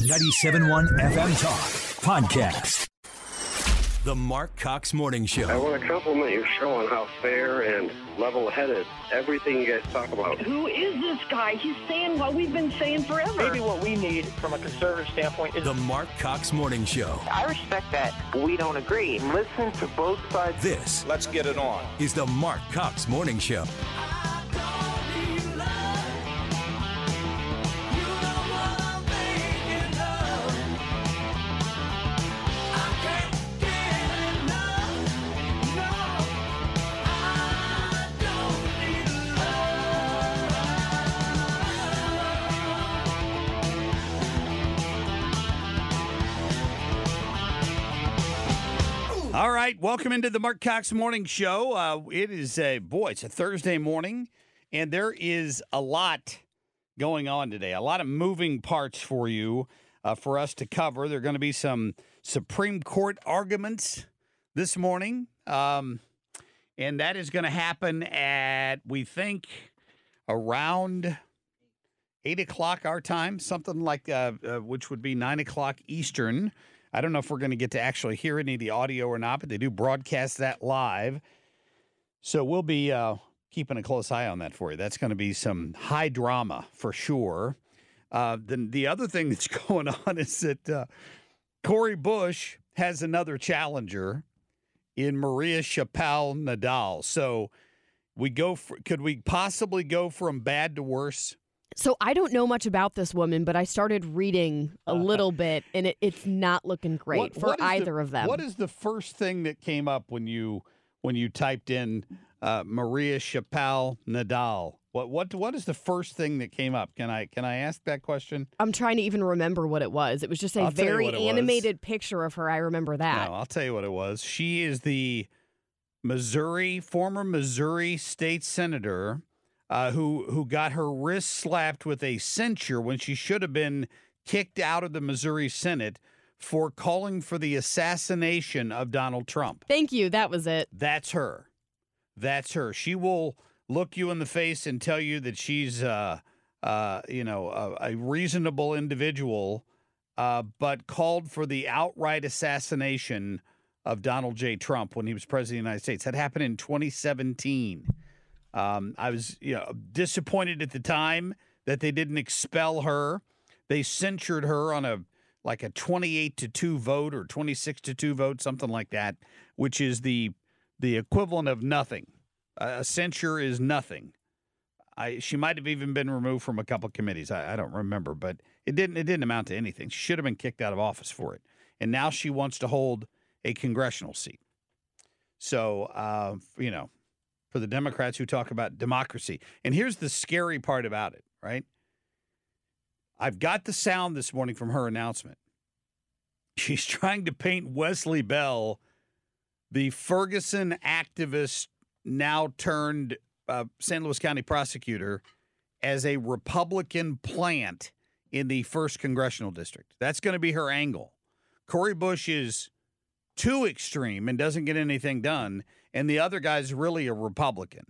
97.1 FM Talk Podcast. The Marc Cox Morning Show. I want to compliment your show on how fair and level-headed everything you guys talk about. Who is this guy? He's saying what we've been saying forever. Maybe what we need from a conservative standpoint is The Marc Cox Morning Show. I respect that. We don't agree. Listen to both sides. This let's get it on. is the Marc Cox Morning Show. Welcome into the Marc Cox Morning Show. Uh, it is a boy, it's a Thursday morning, and there is a lot going on today. A lot of moving parts for you, uh, for us to cover. There are going to be some Supreme Court arguments this morning, um, and that is going to happen at we think around eight o'clock our time, something like uh, uh, which would be nine o'clock Eastern. I don't know if we're going to get to actually hear any of the audio or not, but they do broadcast that live. So we'll be uh, keeping a close eye on that for you. That's going to be some high drama for sure. Uh, then the other thing that's going on is that uh, Cori Bush has another challenger in Maria Chappelle Nadal. So we go. For, could we possibly go from bad to worse? So I don't know much about this woman, but I started reading a little bit, and it, it's not looking great What- for what is the- either of them. What is the first thing that came up when you when you typed in uh, Maria Chappelle Nadal? What what what is the first thing that came up? Can I can I ask that question? I'm trying to even remember what it was. It was just a I'll very it was. animated picture of her. I remember that. No, I'll tell you what it was. She is the Missouri former Missouri state senator uh, who who got her wrist slapped with a censure when she should have been kicked out of the Missouri Senate for calling for the assassination of Donald Trump. Thank you. That was it. That's her. That's her. She will look you in the face and tell you that she's, uh, uh, you know, a, a reasonable individual, uh, but called for the outright assassination of Donald J. Trump when he was president of the United States. That happened in 2017. Um, I was, you know, disappointed at the time that they didn't expel her. They censured her on a like a 28 to 2 vote or 26 to 2 vote, something like that, which is the the equivalent of nothing. A censure is nothing. I she might have even been removed from a couple committees. I, I don't remember, but it didn't it didn't amount to anything. She should have been kicked out of office for it, and now she wants to hold a congressional seat. So uh, you know, for the Democrats who talk about democracy, and here's the scary part about it, right? I've got the sound this morning from her announcement. She's trying to paint Wesley Bell, the Ferguson activist, now turned uh, St. Louis County prosecutor, as a Republican plant in the first congressional district. That's going to be her angle. Corey Bush is too extreme and doesn't get anything done, and the other guy's really a Republican.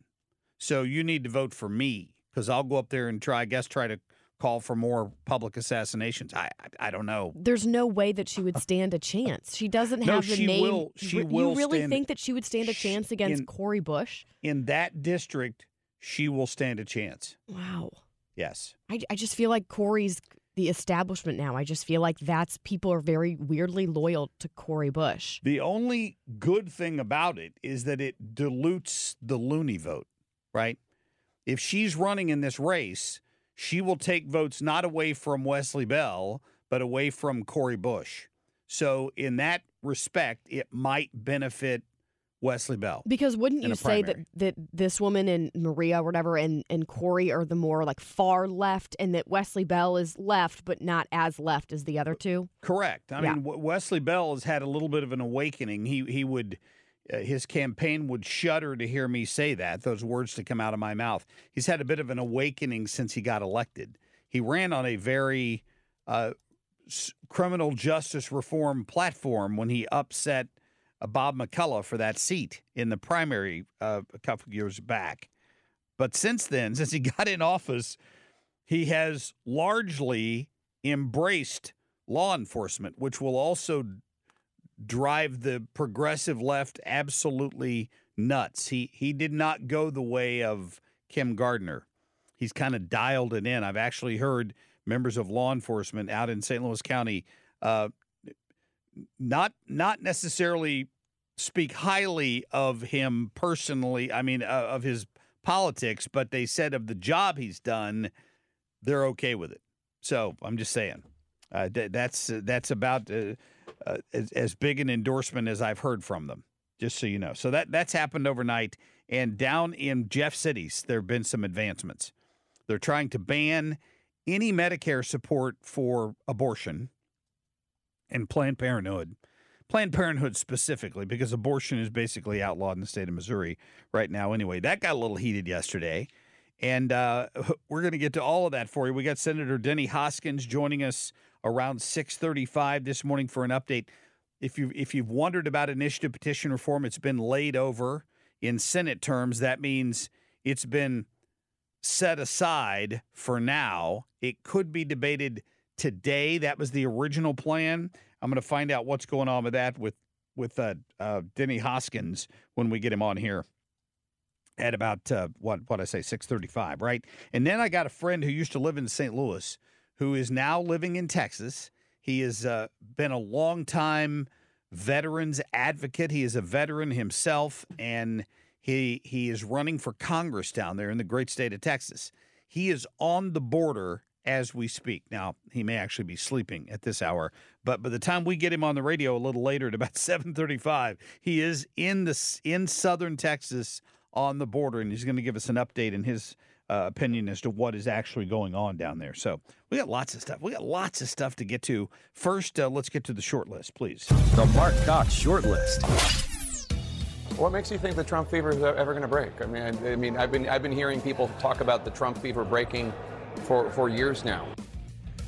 So you need to vote for me because I'll go up there and try, I guess, try to call for more public assassinations. I, I, I don't know. There's no way that she would stand a chance. She doesn't No, have the she name. will- she Re- will you really stand- think that she would stand a chance against in- Cori Bush? In that district, she will stand a chance. Wow. Yes. I, I just feel like Cori's the establishment now. I just feel like that's people are very weirdly loyal to Cori Bush. The only good thing about it is that it dilutes the loony vote, right? If she's running in this race, she will take votes not away from Wesley Bell, but away from Cori Bush. So, in that respect, it might benefit Wesley Bell. Because wouldn't you say that, that this woman and Maria or whatever and, and Cori are the more like far left and that Wesley Bell is left but not as left as the other two? Correct. I Yeah. mean, W- Wesley Bell has had a little bit of an awakening. He he would uh, his campaign would shudder to hear me say that those words to come out of my mouth. He's had a bit of an awakening since he got elected. He ran on a very uh, s- criminal justice reform platform when he upset Bob McCulloch for that seat in the primary uh, a couple of years back. But since then, since he got in office, he has largely embraced law enforcement, which will also drive the progressive left absolutely nuts. He he did not go the way of Kim Gardner. He's kind of dialed it in. I've actually heard members of law enforcement out in St. Louis County uh, not not necessarily speak highly of him personally. I mean, uh, of his politics, but they said of the job he's done, they're okay with it. So I'm just saying, uh, th- that's uh, that's about uh, uh, as, as big an endorsement as I've heard from them. Just so you know, so that that's happened overnight, and down in Jeff cities, there have been some advancements. They're trying to ban any Medicare support for abortion and Planned Parenthood. Planned Parenthood specifically, because abortion is basically outlawed in the state of Missouri right now. Anyway, that got a little heated yesterday. And uh, we're going to get to all of that for you. We got Senator Denny Hoskins joining us around 6:35 this morning for an update. If you if you've wondered about initiative petition reform, it's been laid over in Senate terms. That means it's been set aside for now. It could be debated today. That was the original plan. I'm going to find out what's going on with that with with uh, uh, Denny Hoskins when we get him on here at about uh, what what I say 6:35, right? And then I got a friend who used to live in St. Louis who is now living in Texas. He has uh, been a long time veterans advocate. He is a veteran himself, and he he is running for Congress down there in the great state of Texas. He is on the border as we speak. Now he may actually be sleeping at this hour, but by the time we get him on the radio a little later at about seven thirty-five, he is in the in southern Texas on the border, and he's going to give us an update in his uh, opinion as to what is actually going on down there. So we got lots of stuff. We got lots of stuff to get to. First, uh, let's get to the short list, please. The Marc Cox short list. What makes you think the Trump fever is ever going to break? I mean, I, I mean, I've been I've been hearing people talk about the Trump fever breaking for for years now.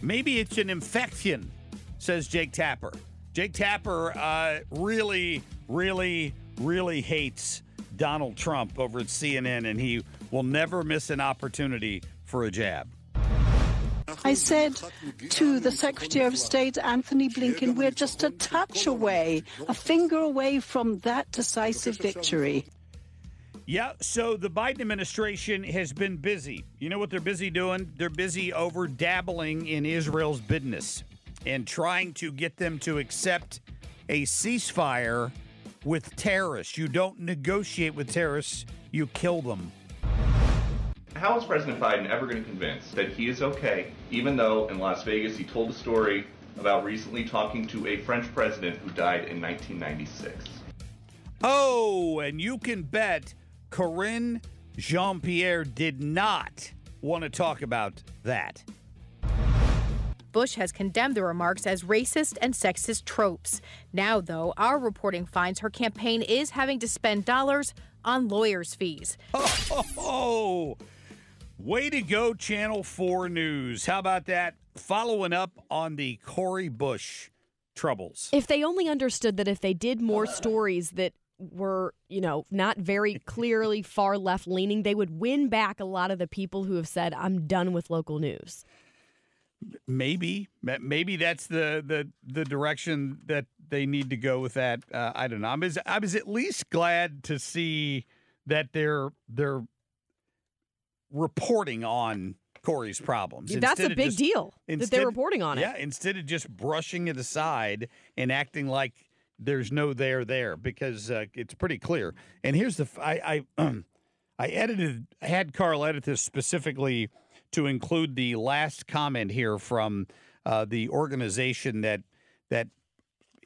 Maybe it's an infection, says Jake Tapper. Jake Tapper uh, really, really, really hates Donald Trump over at CNN, and he will never miss an opportunity for a jab. I said to the Secretary of State, Antony Blinken, we're just a touch away, a finger away from that decisive victory. Yeah, so the Biden administration has been busy. You know what they're busy doing? They're busy over dabbling in Israel's business and trying to get them to accept a ceasefire with terrorists. You don't negotiate with terrorists, you kill them. How is President Biden ever going to convince that he is okay, even though in Las Vegas he told a story about recently talking to a French president who died in 1996? Oh, and you can bet Corinne Jean Pierre did not want to talk about that. Bush has condemned the remarks as racist and sexist tropes. Now, though, our reporting finds her campaign is having to spend dollars on lawyers' fees. Oh, way to go, Channel 4 News. How about that? Following up on the Cori Bush troubles. If they only understood that if they did more stories that were, you know, not very clearly far left leaning, they would win back a lot of the people who have said, I'm done with local news. Maybe, maybe that's the the the direction that they need to go with that. Uh, I don't know. I was I was at least glad to see that they're they're reporting on Cori's problems. That's a big just- deal that they're reporting on it. Yeah, instead of just brushing it aside and acting like there's no there there because uh, it's pretty clear. And here's the I edited I edited had Carl edit this specifically to include the last comment here from uh, the organization that that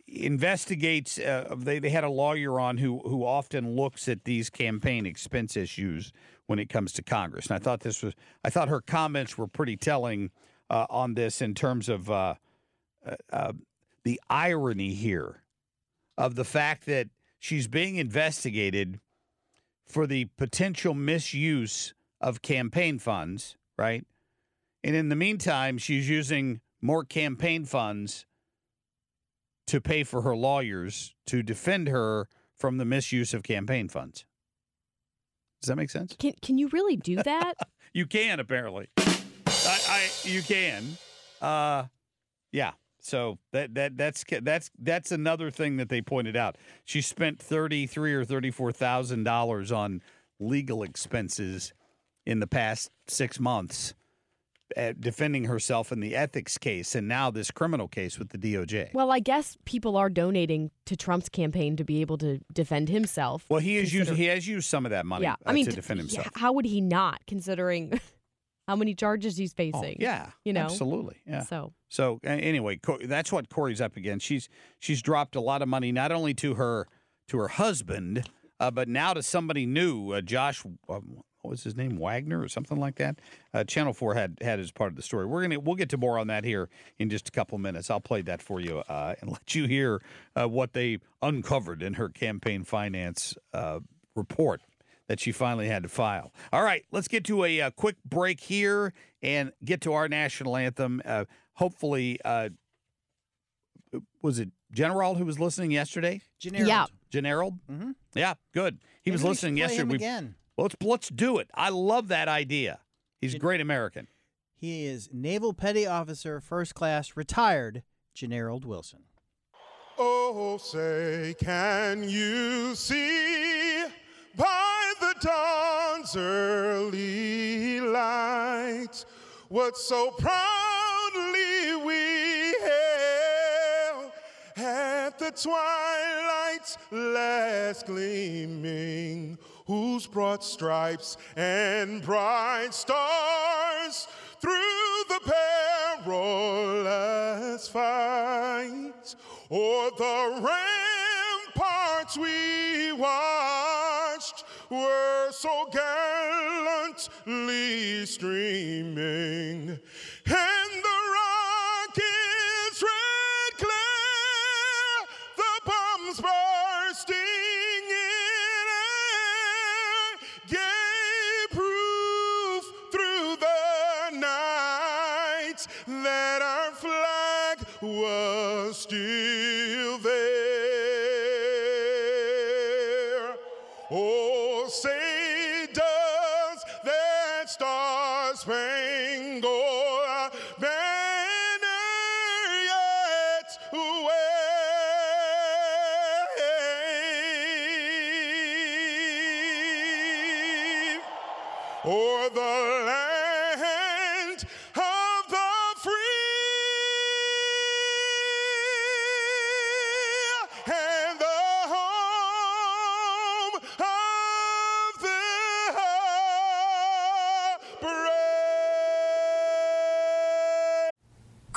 investigates. Uh, they they had a lawyer on who who often looks at these campaign expense issues when it comes to Congress. And I thought this was I thought her comments were pretty telling uh, on this in terms of uh, uh, the irony here of the fact that she's being investigated for the potential misuse of campaign funds, right? And in the meantime, she's using more campaign funds to pay for her lawyers to defend her from the misuse of campaign funds. Does that make sense? Can can you really do that? You can apparently. I, I you can. Uh, yeah. So that that that's that's that's another thing that they pointed out. She spent thirty three or thirty four thousand dollars on legal expenses in the past six months, at defending herself in the ethics case, and now this criminal case with the DOJ. well, I guess people are donating to Trump's campaign to be able to defend himself. Well, he has used he has used some of that money yeah, uh, I mean, to defend himself. how would he not, considering how many charges he's Oh, facing? yeah, you know, absolutely. Yeah. So So anyway, that's what Cori's up against. She's she's dropped a lot of money not only to her to her husband, uh, but now to somebody new, uh, Josh. Um, what was his name? Wagner or something like that. Uh, Channel Four had had as part of the story. We're gonna we'll get to more on that here in just a couple minutes. I'll play that for you uh, and let you hear uh, what they uncovered in her campaign finance uh, report that she finally had to file. All right, let's get to a, uh quick break here and get to our national anthem. Uh, hopefully, uh, was it General who was listening yesterday? Generald. Yeah. Generald? Mhm. Yeah, good. He was Maybe we listening should play yesterday. him We- again. Well, let's let's do it. I love that idea. He's a great American. He is Naval Petty Officer, First Class, retired Generald Wilson. Oh, say, can you see by the dawn's early light what so proudly we hailed at the twilight's last gleaming, whose broad stripes and bright stars through the perilous fight o'er the ramparts we watched were so gallantly streaming,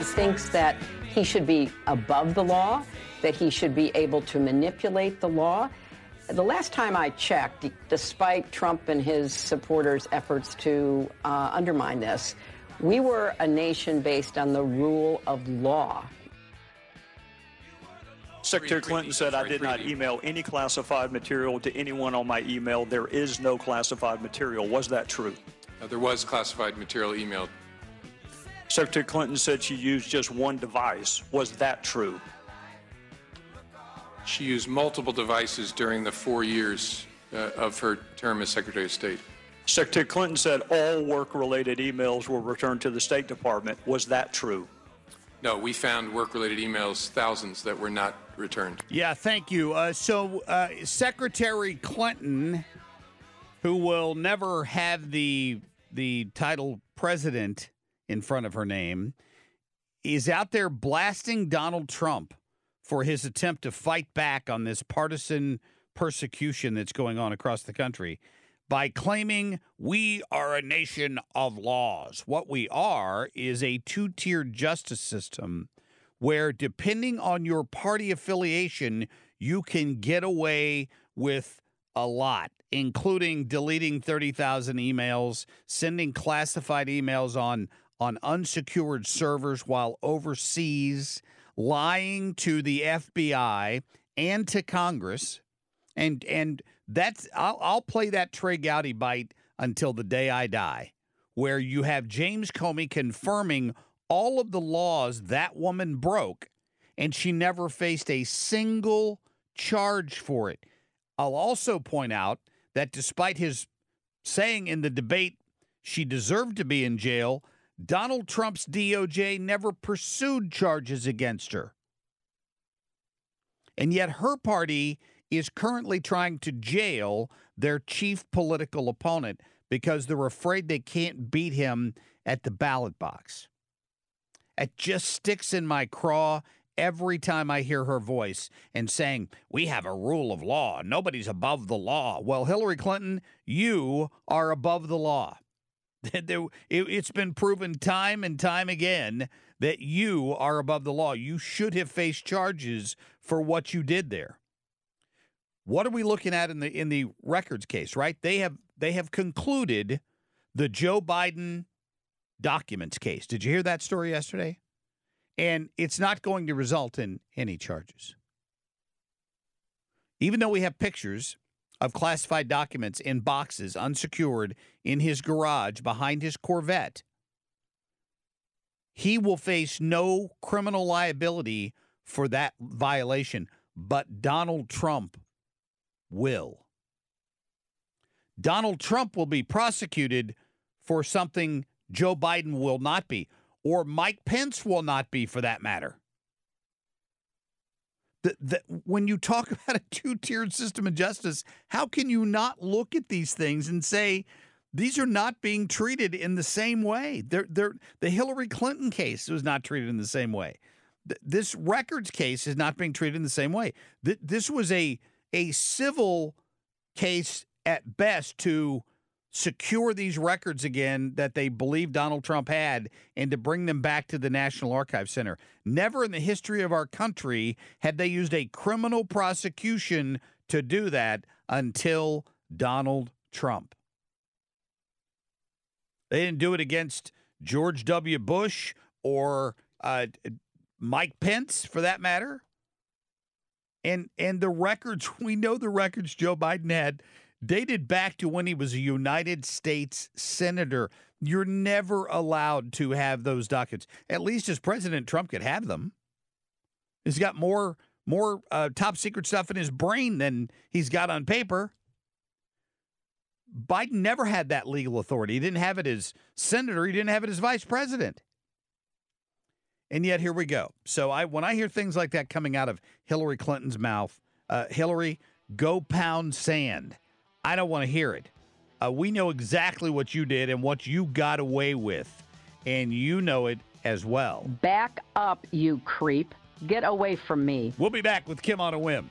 Thinks that he should be above the law, that he should be able to manipulate the law. The last time I checked, despite Trump and his supporters' efforts to uh, undermine this, we were a nation based on the rule of law. Secretary Clinton said I did not email any classified material to anyone on my email. There is no classified material. Was that true? Uh, there was classified material emailed. Secretary Clinton said she used just one device. Was that true? She used multiple devices during the four years uh, of her term as Secretary of State. Secretary Clinton said all work related emails were returned to the State Department. Was that true? No, we found work related emails, thousands, that were not returned. Yeah, thank you. Uh, so, uh, Secretary Clinton, who will never have the the title president in front of her name, is out there blasting Donald Trump for his attempt to fight back on this partisan persecution that's going on across the country by claiming we are a nation of laws. What we are is a two tiered justice system where, depending on your party affiliation, you can get away with a lot, including deleting 30,000 emails, sending classified emails on, on unsecured servers while overseas, lying to the FBI and to Congress. And, and that's I'll, I'll play that Trey Gowdy bite until the day I die, where you have James Comey confirming all of the laws that woman broke, and she never faced a single charge for it. I'll also point out that despite his saying in the debate she deserved to be in jail, Donald Trump's DOJ never pursued charges against her. And yet her party is currently trying to jail their chief political opponent because they're afraid they can't beat him at the ballot box. It just sticks in my craw every time I hear her voice and saying, We have a rule of law. Nobody's above the law. Well, Hillary Clinton, you are above the law. It's been proven time and time again that you are above the law. You should have faced charges for what you did there. What are we looking at in the in the records case, right? They have they have concluded the Joe Biden documents case. Did you hear that story yesterday? And it's not going to result in any charges. Even though we have pictures of classified documents in boxes, unsecured, in his garage behind his Corvette, he will face no criminal liability for that violation. But Donald Trump will. Donald Trump will be prosecuted for something Joe Biden will not be, or Mike Pence will not be for that matter. The, when you talk about a two tiered system of justice, how can you not look at these things and say these are not being treated in the same way? They're, they're, the Hillary Clinton case was not treated in the same way. This records case is not being treated in the same way. This was a a civil case at best to secure these records again that they believe Donald Trump had and to bring them back to the National Archive Center. Never in the history of our country had they used a criminal prosecution to do that until Donald Trump. They didn't do it against George W. Bush or uh, Mike Pence, for that matter. And and the records, we know the records Joe Biden had dated back to when he was a United States senator. You're never allowed to have those documents. At least as President Trump could have them. He's got more more uh, top secret stuff in his brain than he's got on paper. Biden never had that legal authority. He didn't have it as senator. He didn't have it as vice president. And yet here we go. So I when I hear things like that coming out of Hillary Clinton's mouth, uh, Hillary, go pound sand. I don't want to hear it. Uh, we know exactly what you did and what you got away with, and you know it as well. Back up, you creep. Get away from me. We'll be back with Kim on a whim.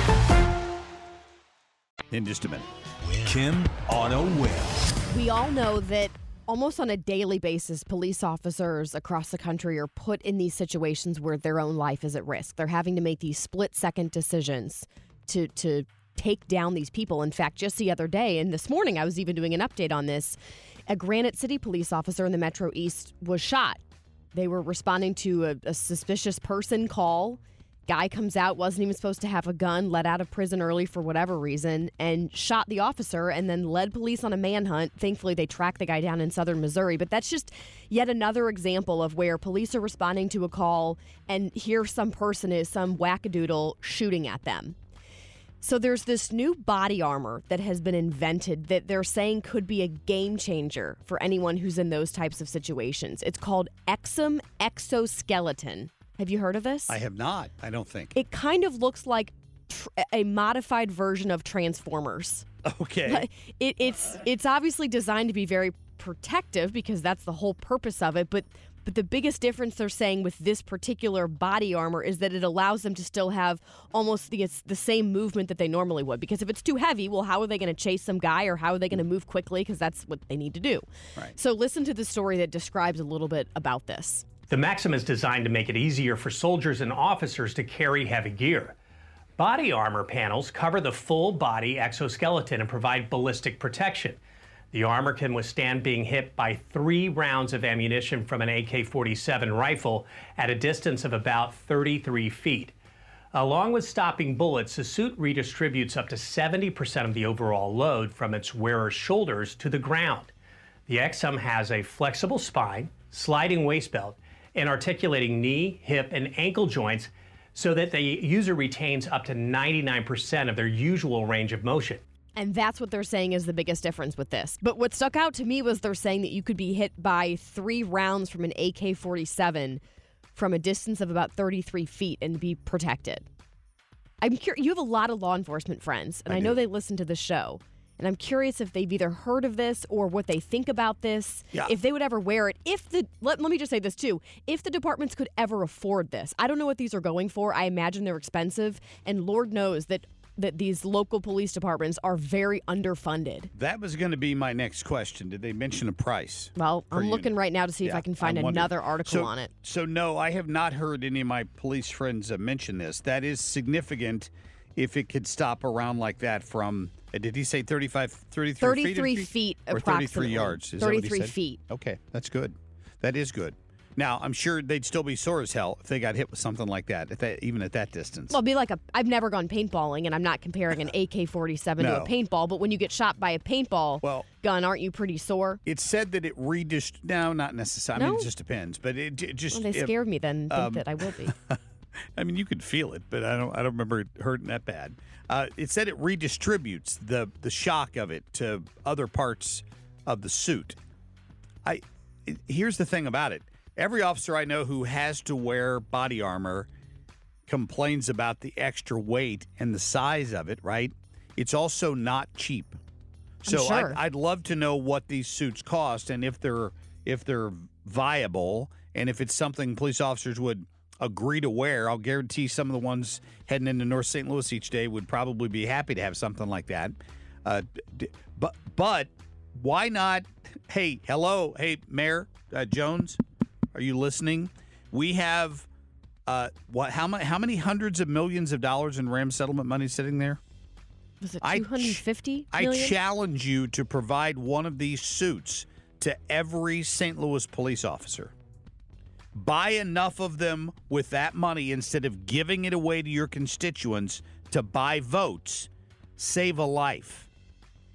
In just a minute. Kim on a whim. We all know that almost on a daily basis, police officers across the country are put in these situations where their own life is at risk. They're having to make these split second decisions to to take down these people. In fact, just the other day and this morning, I was even doing an update on this. A Granite City police officer in the Metro East was shot. They were responding to a, a suspicious person call. Guy comes out, wasn't even supposed to have a gun, let out of prison early for whatever reason, and shot the officer and then led police on a manhunt. Thankfully, they tracked the guy down in southern Missouri. But that's just yet another example of where police are responding to a call and here some person is, some wackadoodle, shooting at them. So there's this new body armor that has been invented that they're saying could be a game changer for anyone who's in those types of situations. It's called Exum Exoskeleton. Have you heard of this? I have not. I don't think. It kind of looks like tr- a modified version of Transformers. Okay. It, it's it's obviously designed to be very protective because that's the whole purpose of it. But but the biggest difference they're saying with this particular body armor is that it allows them to still have almost the it's the same movement that they normally would. Because if it's too heavy, well, how are they going to chase some guy or how are they going to move quickly? Because that's what they need to do. Right. So listen to the story that describes a little bit about this. The Maxim is designed to make it easier for soldiers and officers to carry heavy gear. Body armor panels cover the full body exoskeleton and provide ballistic protection. The armor can withstand being hit by three rounds of ammunition from an AK 47 rifle at a distance of about 33 feet. Along with stopping bullets, the suit redistributes up to 70% of the overall load from its wearer's shoulders to the ground. The XM has a flexible spine, sliding waist belt, and articulating knee, hip, and ankle joints so that the user retains up to 99% of their usual range of motion. And that's what they're saying is the biggest difference with this. But what stuck out to me was they're saying that you could be hit by three rounds from an AK 47 from a distance of about 33 feet and be protected. I'm curious. You have a lot of law enforcement friends, and I I, know do. they listen to the show. And I'm curious if they've either heard of this or what they think about this. Yeah. If they would ever wear it. If the let, let me just say this too. If the departments could ever afford this. I don't know what these are going for. I imagine they're expensive. And Lord knows that that these local police departments are very underfunded. That was going to be my next question. Did they mention a price? Well, I'm unit? looking right now to see if I can find I'm wondering. another article So- on it. So, no, I have not heard any of my police friends uh, mention this. That is significant if it could stop around like that from, did he say 35, 33 feet? 33 feet Or 33 yards? Is that what he 33 said? feet. Okay, that's good. That is good. Now, I'm sure they'd still be sore as hell if they got hit with something like that, at that even at that distance. Well, it'd be like a. I've never gone paintballing, and I'm not comparing an AK-47 to a paintball. But when you get shot by a paintball Well- gun, aren't you pretty sore? It said that it redist. No, not necessarily. I mean, No? it just depends. But it, it just. Well, they it- scared me then. Think um, that I will be. I mean, you could feel it, but I don't. I don't remember it hurting that bad. Uh, it said it redistributes the the shock of it to other parts of the suit. I it- here's the thing about it. Every officer I know who has to wear body armor complains about the extra weight and the size of it. Right? It's also not cheap. So sure. I'd, I'd love to know what these suits cost and if they're if they're viable and if it's something police officers would agree to wear. I'll guarantee some of the ones heading into North St. Louis each day would probably be happy to have something like that. Uh, but but why not? Hey, hello, hey Mayor uh, Jones, are you listening? We have Uh, what? How many? How many hundreds of millions of dollars in Ram settlement money sitting there? Was it I ch- 250 I challenge you to provide one of these suits to every St. Louis police officer. Buy enough of them with that money instead of giving it away to your constituents to buy votes. Save a life.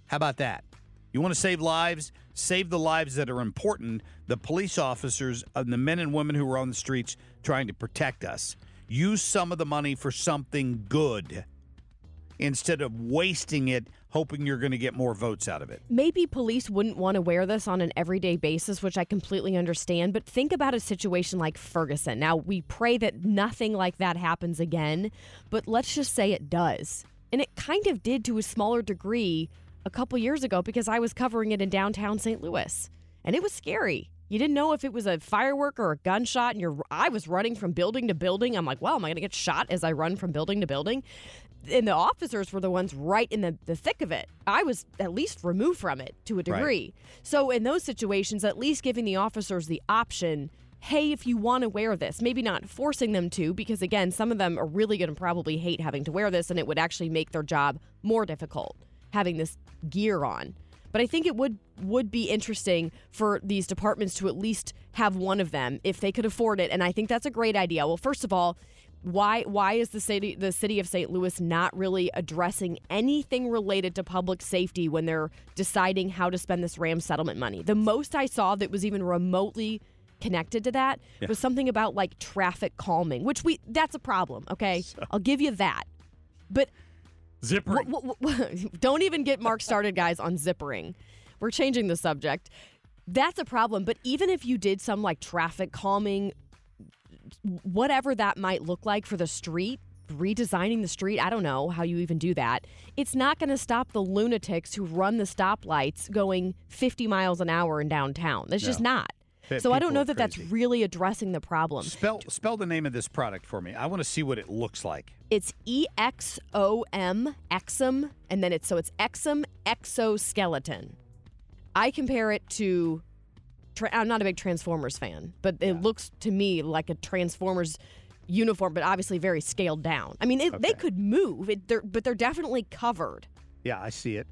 How about that? You want to save lives? Save the lives that are important, the police officers and the men and women who are on the streets trying to protect us. Use some of the money for something good instead of wasting it hoping you're going to get more votes out of it. Maybe police wouldn't want to wear this on an everyday basis, which I completely understand, but think about a situation like Ferguson. Now, we pray that nothing like that happens again, but let's just say it does. And it kind of did to a smaller degree a couple years ago because I was covering it in downtown St. Louis. And it was scary. You didn't know if it was a firework or a gunshot, and you're I was running from building to building. I'm like, well, am I gonna get shot as I run from building to building? And the officers were the ones right in the, the thick of it. I was at least removed from it to a degree. So in those situations, at least giving the officers the option hey, if you want to wear this, maybe not forcing them to, because again, some of them are really going to probably hate having to wear this, and it would actually make their job more difficult having this gear on. But I think it would would be interesting for these departments to at least have one of them if they could afford it, and I think that's a great idea. Well, first of all, why why is the city the city of St. Louis not really addressing anything related to public safety when they're deciding how to spend this RAM settlement money? The most I saw that was even remotely connected to that Yeah. was something about like traffic calming, which we that's a problem, okay? I'll give you that. But Zippering. Wh- wh- wh- don't even get Marc started, guys, on zippering. We're changing the subject. That's a problem. But even if you did some like traffic calming, whatever that might look like for the street, redesigning the street, I don't know how you even do that. It's not going to stop the lunatics who run the stoplights going 50 miles an hour in downtown. That's just not. Pe- So I don't know that that's really addressing the problem. Spell spell the name of this product for me. I want to see what it looks like. It's E X O M Exum, and then it's so it's Exum exoskeleton. I compare it to. Tra- I'm not a big Transformers fan, but it looks to me like a Transformers uniform, but obviously very scaled down. I mean, it, they could move, it, they're, but they're definitely covered. Yeah, I see it.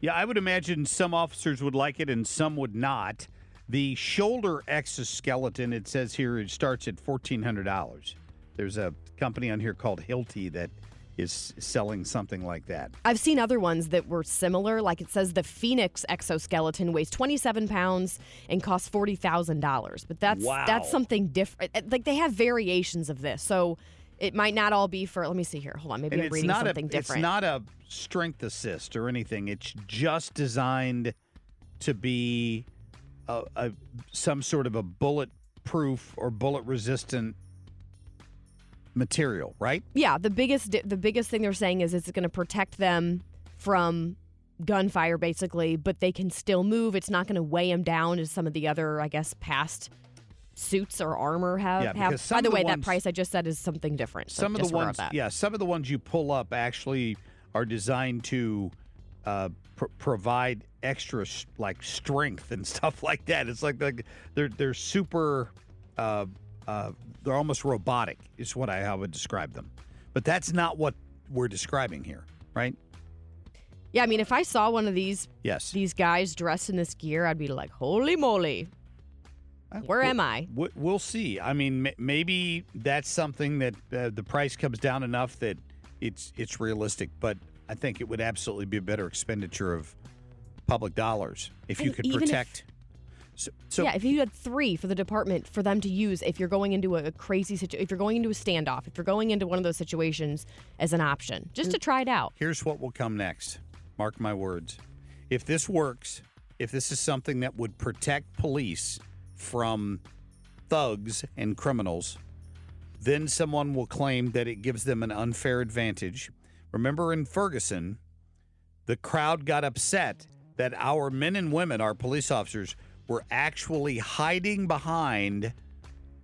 Yeah, I would imagine some officers would like it and some would not. The shoulder exoskeleton, it says here, it starts at fourteen hundred dollars. There's a company on here called Hilti that is selling something like that. I've seen other ones that were similar. Like it says the Phoenix exoskeleton weighs 27 pounds and costs forty thousand dollars. But that's Wow. that's something different. Eh, eh, like they have variations of this, so it might not all be for. Let me see here. Hold on, maybe and I'm reading something a different. it's not a strength assist or anything. It's just designed to be a, a some sort of a bulletproof or bullet resistant material, right? yeah, the biggest the biggest thing they're saying is it's going to protect them from gunfire, basically, but they can still move. It's not going to weigh them down as some of the other, I guess, past suits or armor have. Yeah, have. By of the the way, that ones- price I just said is something different. so some of the ones, that. yeah, some of the ones you pull up actually are designed to uh, pr- provide extra like strength and stuff like that. It's like, like they're they're super, uh, uh, they're almost robotic. Is what I, I would describe them. But that's not what we're describing here, right? Yeah, I mean, if I saw one of these Yes. these guys dressed in this gear, I'd be like, "Holy moly, where am I?" We- We'll see. I mean, maybe that's something that uh, the price comes down enough that it's it's realistic. But I think it would absolutely be a better expenditure of public dollars if you could protect. So, so yeah, if you had three for the department for them to use, if you're going into a crazy situation, if you're going into a standoff, if you're going into one of those situations as an option, just to try it out. here's what will come next. Mark my words. If this works, if this is something that would protect police from thugs and criminals, then someone will claim that it gives them an unfair advantage. Remember in Ferguson, the crowd got upset that our men and women, our police officers, were actually hiding behind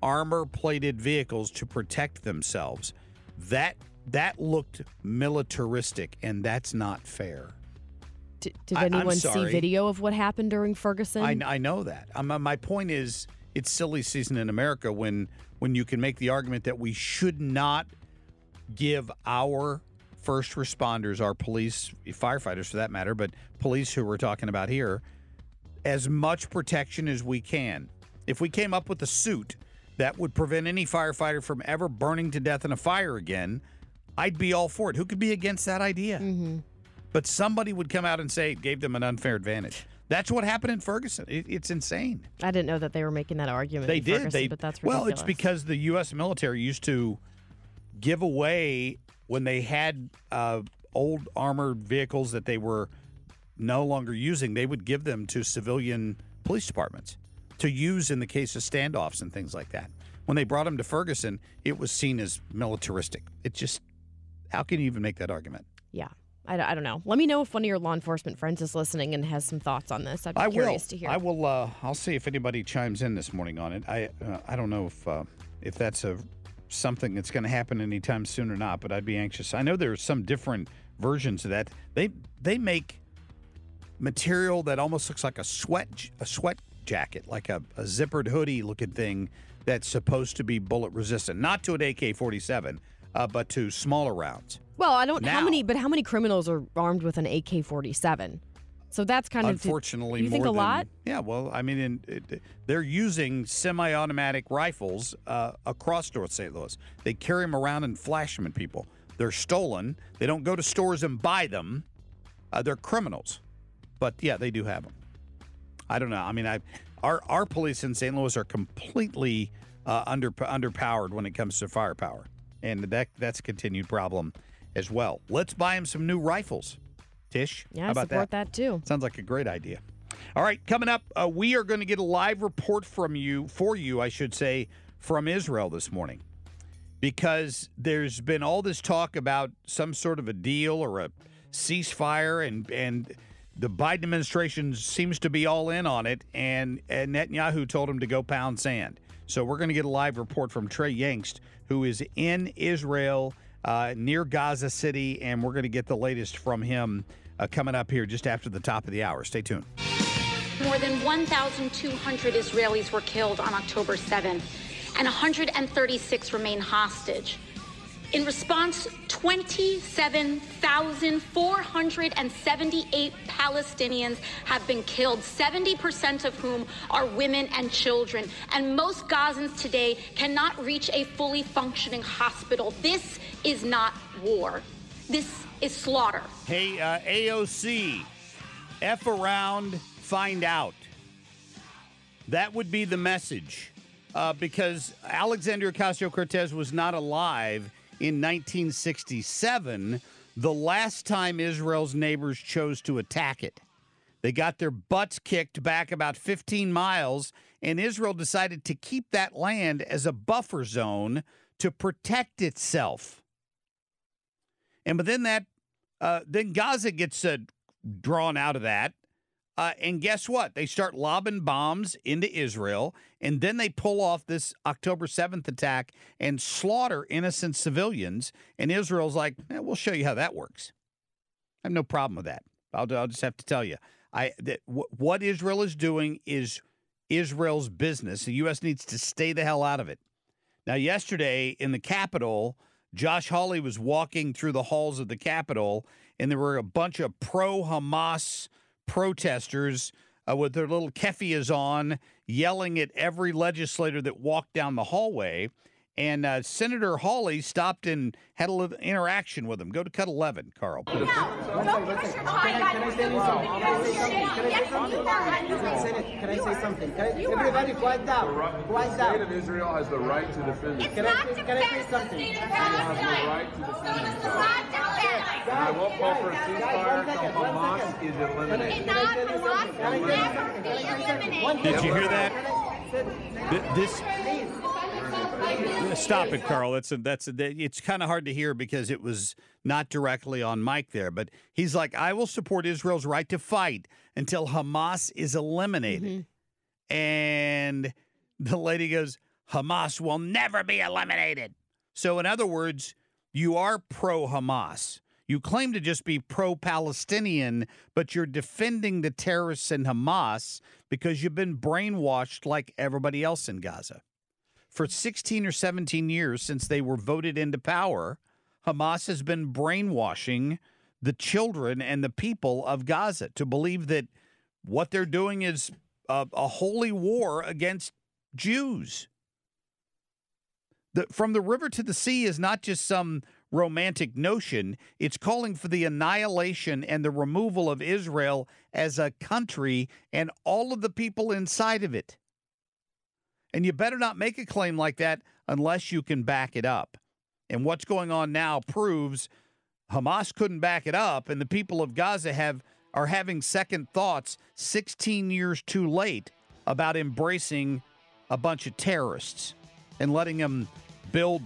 armor plated vehicles to protect themselves. That that looked militaristic and that's not fair. D- Did I- anyone see video of what happened during Ferguson? I, I know that. Um, my point is, it's silly season in America when when you can make the argument that we should not give our first responders, our police, firefighters for that matter, but police who we're talking about here, as much protection as we can. If we came up with a suit that would prevent any firefighter from ever burning to death in a fire again, I'd be all for it. Who could be against that idea? Mm-hmm. But somebody would come out and say it gave them an unfair advantage. That's what happened in Ferguson. It, it's insane. I didn't know that they were making that argument. They did. Ferguson, They but that's well, it's because the U.S. military used to give away when they had uh, old armored vehicles that they were no longer using. They would give them to civilian police departments to use in the case of standoffs and things like that. When they brought them to Ferguson, it was seen as militaristic. It just how can you even make that argument? Yeah. I, I don't know. Let me know if one of your law enforcement friends is listening and has some thoughts on this. I'd be I will. curious to hear. I will. Uh, I'll see if anybody chimes in this morning on it. I uh, I don't know if uh, if that's a something that's going to happen anytime soon or not, but I'd be anxious. I know there are some different versions of that. They they make material that almost looks like a sweat a sweat jacket, like a, a zippered hoodie looking thing that's supposed to be bullet resistant, not to an AK-47, uh, but to smaller rounds. Well, I don't. How Now- many? But how many criminals are armed with an AK-47? So that's kind of. Unfortunately, you think a lot? Than, yeah, well, I mean, in, it, they're using semi-automatic rifles uh, across North St. Louis. They carry them around and flash them at people. They're stolen. They don't go to stores and buy them. Uh, they're criminals. But yeah, they do have them. I don't know. I mean, I our our police in St. Louis are completely uh, under underpowered when it comes to firepower, and that that's a continued problem as well. Let's buy them some new rifles. Tish, Yeah, how about support that? that too. Sounds like a great idea. All right, coming up, uh, we are going to get a live report from you, for you, I should say, from Israel this morning. Because there's been all this talk about some sort of a deal or a ceasefire, and, and the Biden administration seems to be all in on it, and, and Netanyahu told him to go pound sand. So we're going to get a live report from Trey Yingst, who is in Israel uh, near Gaza City, and we're going to get the latest from him uh, coming up here just after the top of the hour. Stay tuned. More than 1,200 Israelis were killed on October 7th, and 136 remain hostage. In response, 27,478 Palestinians have been killed, 70% of whom are women and children. And most Gazans today cannot reach a fully functioning hospital. This is not war. This is slaughter. Hey, uh, AOC, F around, find out. That would be the message. Uh, because Alexandria Ocasio Cortez was not alive in 1967, the last time Israel's neighbors chose to attack it. They got their butts kicked back about 15 miles, and Israel decided to keep that land as a buffer zone to protect itself. And but then that, uh, then Gaza gets uh, drawn out of that. Uh, and guess what? They start lobbing bombs into Israel, and then they pull off this October 7th attack and slaughter innocent civilians. And Israel's like, eh, we'll show you how that works. I have no problem with that. I'll, I'll just have to tell you. I that w- what Israel is doing is Israel's business. The U.S. needs to stay the hell out of it. Now, yesterday in the Capitol, Josh Hawley was walking through the halls of the Capitol, and there were a bunch of pro Hamas protesters uh, with their little keffiyehs on, yelling at every legislator that walked down the hallway. And uh, Senator Hawley stopped and had a little interaction with them. Go to cut 11, Carl. please. Can I say something? Can I, everybody quiet down. Quiet down. The state of Israel has the right to defend itself. Can I, can I say something? It has the right to defend itself. And I won't call for a ceasefire until Hamas is eliminated. Did you hear that? This. Stop it, Carl. That's a, that's a, it's kind of hard to hear because it was not directly on mic there. But he's like, I will support Israel's right to fight until Hamas is eliminated. And the lady goes, Hamas will never be eliminated. So, in other words, you are pro Hamas. You claim to just be pro Palestinian, but you're defending the terrorists in Hamas because you've been brainwashed like everybody else in Gaza. For 16 or 17 years since they were voted into power, Hamas has been brainwashing the children and the people of Gaza to believe that what they're doing is a, a holy war against Jews. The, from the river to the sea is not just some romantic notion. It's calling for the annihilation and the removal of Israel as a country and all of the people inside of it. And you better not make a claim like that unless you can back it up. And what's going on now proves Hamas couldn't back it up, and the people of Gaza have are having second thoughts 16 years too late about embracing a bunch of terrorists and letting them build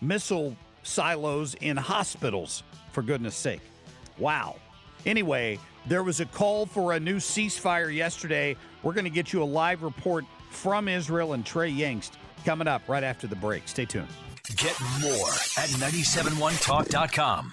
missile silos in hospitals, for goodness sake. Wow. Anyway, there was a call for a new ceasefire yesterday. We're going to get you a live report from Israel and Trey Yingst coming up right after the break. Stay tuned. Get more at 971talk.com.